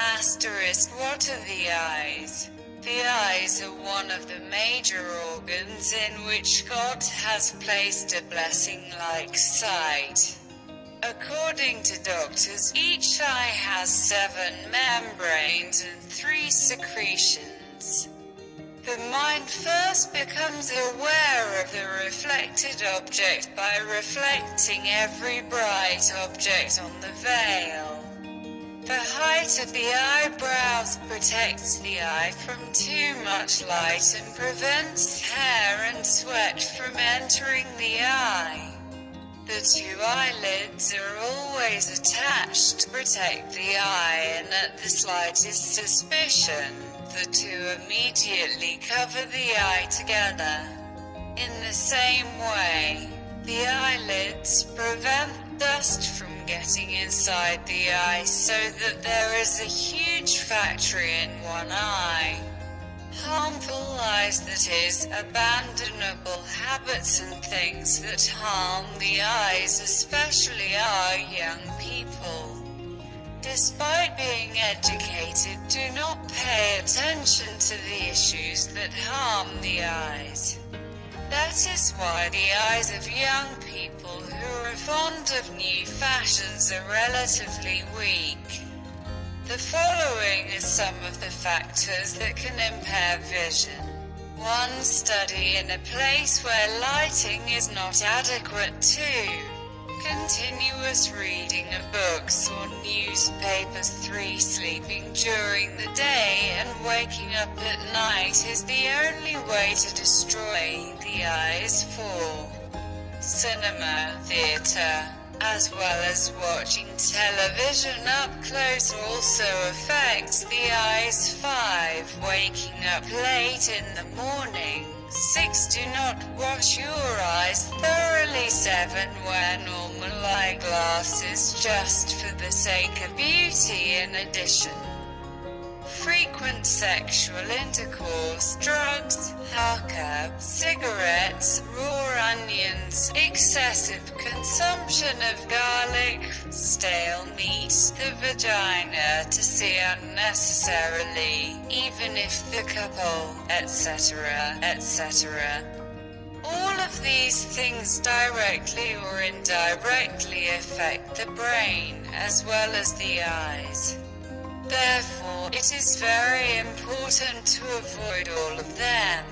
Asterisk What are the eyes? The eyes are one of the major organs in which God has placed a blessing like sight. According to doctors, each eye has seven membranes and three secretions. The mind first becomes aware of the reflected object by reflecting every bright object on the veil. The height of the eyebrows protects the eye from too much light and prevents hair and sweat from entering the eye. The two eyelids are always attached to protect the eye, and at the slightest suspicion, the two immediately cover the eye together. In the same way, the eyelids prevent dust from getting inside the eye so that there is a huge factory in one eye. Harmful eyes that is, abandonable habits and things that harm the eyes, especially our young people. Despite being educated, do not pay attention to the issues that harm the eyes. That is why the eyes of young people who are fond of new fashions are relatively weak. The following are some of the factors that can impair vision. 1. Study in a place where lighting is not adequate. 2. Continuous reading of books or newspapers. 3. Sleeping during the day and waking up at night is the only way to destroy the eyes. 4. Cinema, theater, as well as watching television up close also affects the eyes. 5. Waking up late in the morning. 6. Do not wash your eyes thoroughly. 7. Wear normal eyeglasses just for the sake of beauty in addition. Frequent sexual intercourse, drugs, hookah, cigarettes, raw onions, excessive consumption of garlic, stale meat, the vagina to see unnecessarily, even if the couple, etc., etc. All of these things directly or indirectly affect the brain as well as the eyes. Therefore, it is very important to avoid all of them.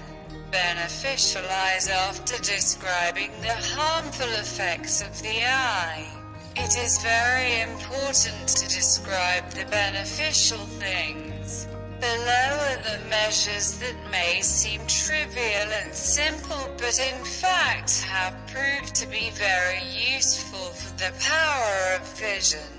Beneficial eyes after describing the harmful effects of the eye. It is very important to describe the beneficial things. Below are the measures that may seem trivial and simple but in fact have proved to be very useful for the power of vision.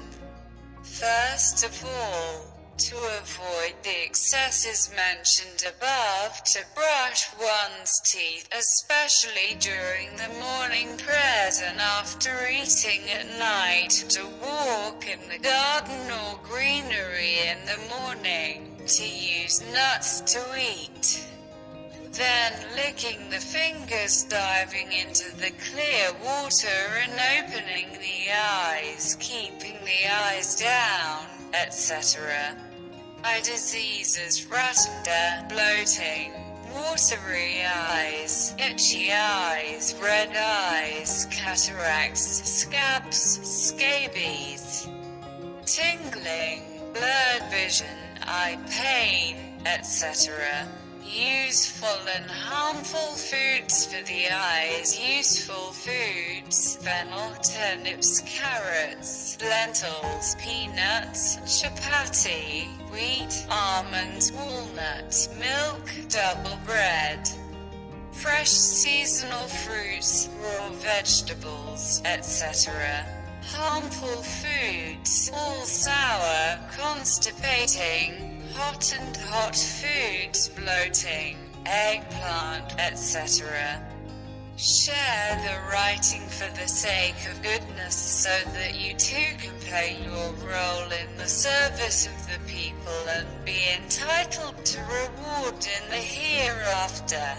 First of all, to avoid the excesses mentioned above, to brush one's teeth, especially during the morning prayers and after eating at night, to walk in the garden or greenery in the morning, to use nuts to eat. Then licking the fingers, diving into the clear water and opening the eyes, keeping the eyes down, etc. Eye diseases, rotunda, bloating, watery eyes, itchy eyes, red eyes, cataracts, scabs, scabies, tingling, blurred vision, eye pain, etc. Useful and harmful foods for the eyes. Useful foods. Fennel, turnips, carrots, lentils, peanuts, chapati, wheat, almonds, walnuts, milk, double bread. Fresh seasonal fruits, raw vegetables, etc. Harmful foods, all sour, constipating, hot and hot foods, bloating, eggplant, etc. Share the writing for the sake of goodness so that you too can play your role in the service of the people and be entitled to reward in the hereafter.